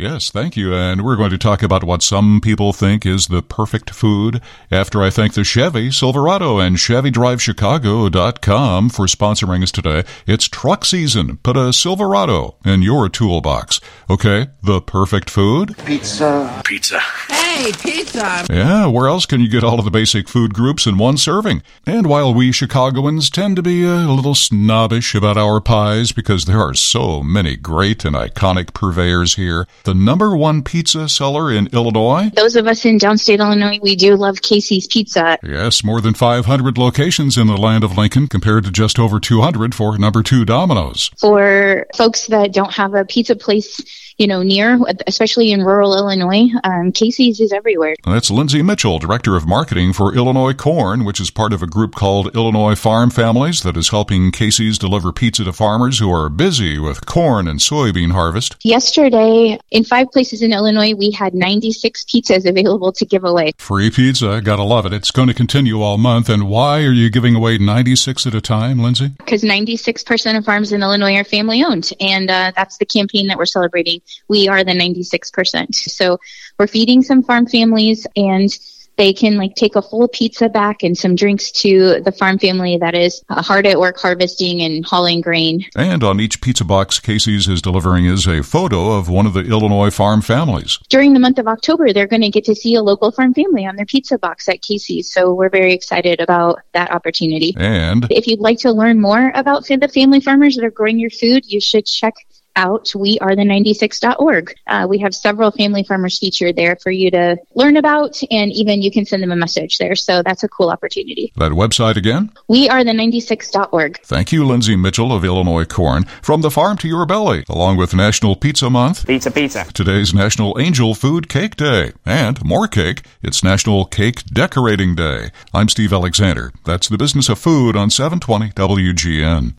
Yes, thank you. And we're going to talk about what some people think is the perfect food after I thank the Chevy Silverado and ChevyDriveChicago.com for sponsoring us today. It's truck season. Put a Silverado in your toolbox. Okay, the perfect food? Pizza. Pizza. Hey, pizza. Yeah, where else can you get all of the basic food groups in one serving? And while we Chicagoans tend to be a little snobbish about our pies because there are so many great and iconic purveyors here, the number one pizza seller in Illinois? Those of us in downstate Illinois, we do love Casey's Pizza. Yes, more than 500 locations in the land of Lincoln compared to just over 200 for number two Domino's. For folks that don't have a pizza place, you know, near, especially in rural Illinois, um, Casey's everywhere. That's Lindsay Mitchell, Director of Marketing for Illinois Corn, which is part of a group called Illinois Farm Families that is helping Casey's deliver pizza to farmers who are busy with corn and soybean harvest. Yesterday, in five places in Illinois, we had 96 pizzas available to give away. Free pizza, gotta love it. It's going to continue all month. And why are you giving away 96 at a time, Lindsay? Because 96% of farms in Illinois are family owned, and uh, that's the campaign that we're celebrating. We are the 96%. So we're feeding some farm families and they can like take a full pizza back and some drinks to the farm family that is uh, hard at work harvesting and hauling grain. And on each pizza box Casey's is delivering is a photo of one of the Illinois farm families. During the month of October, they're going to get to see a local farm family on their pizza box at Casey's. So we're very excited about that opportunity. And If you'd like to learn more about the family farmers that are growing your food, you should check out wearethe96.org. Uh, we have several family farmers featured there for you to learn about, and even you can send them a message there. So that's a cool opportunity. that website again? Wearethe96.org. Thank you, Lindsay Mitchell of Illinois Corn. From the farm to your belly, along with National Pizza Month. Pizza, pizza. Today's National Angel Food Cake Day. And more cake, it's National Cake Decorating Day. I'm Steve Alexander. That's the business of food on 720 WGN.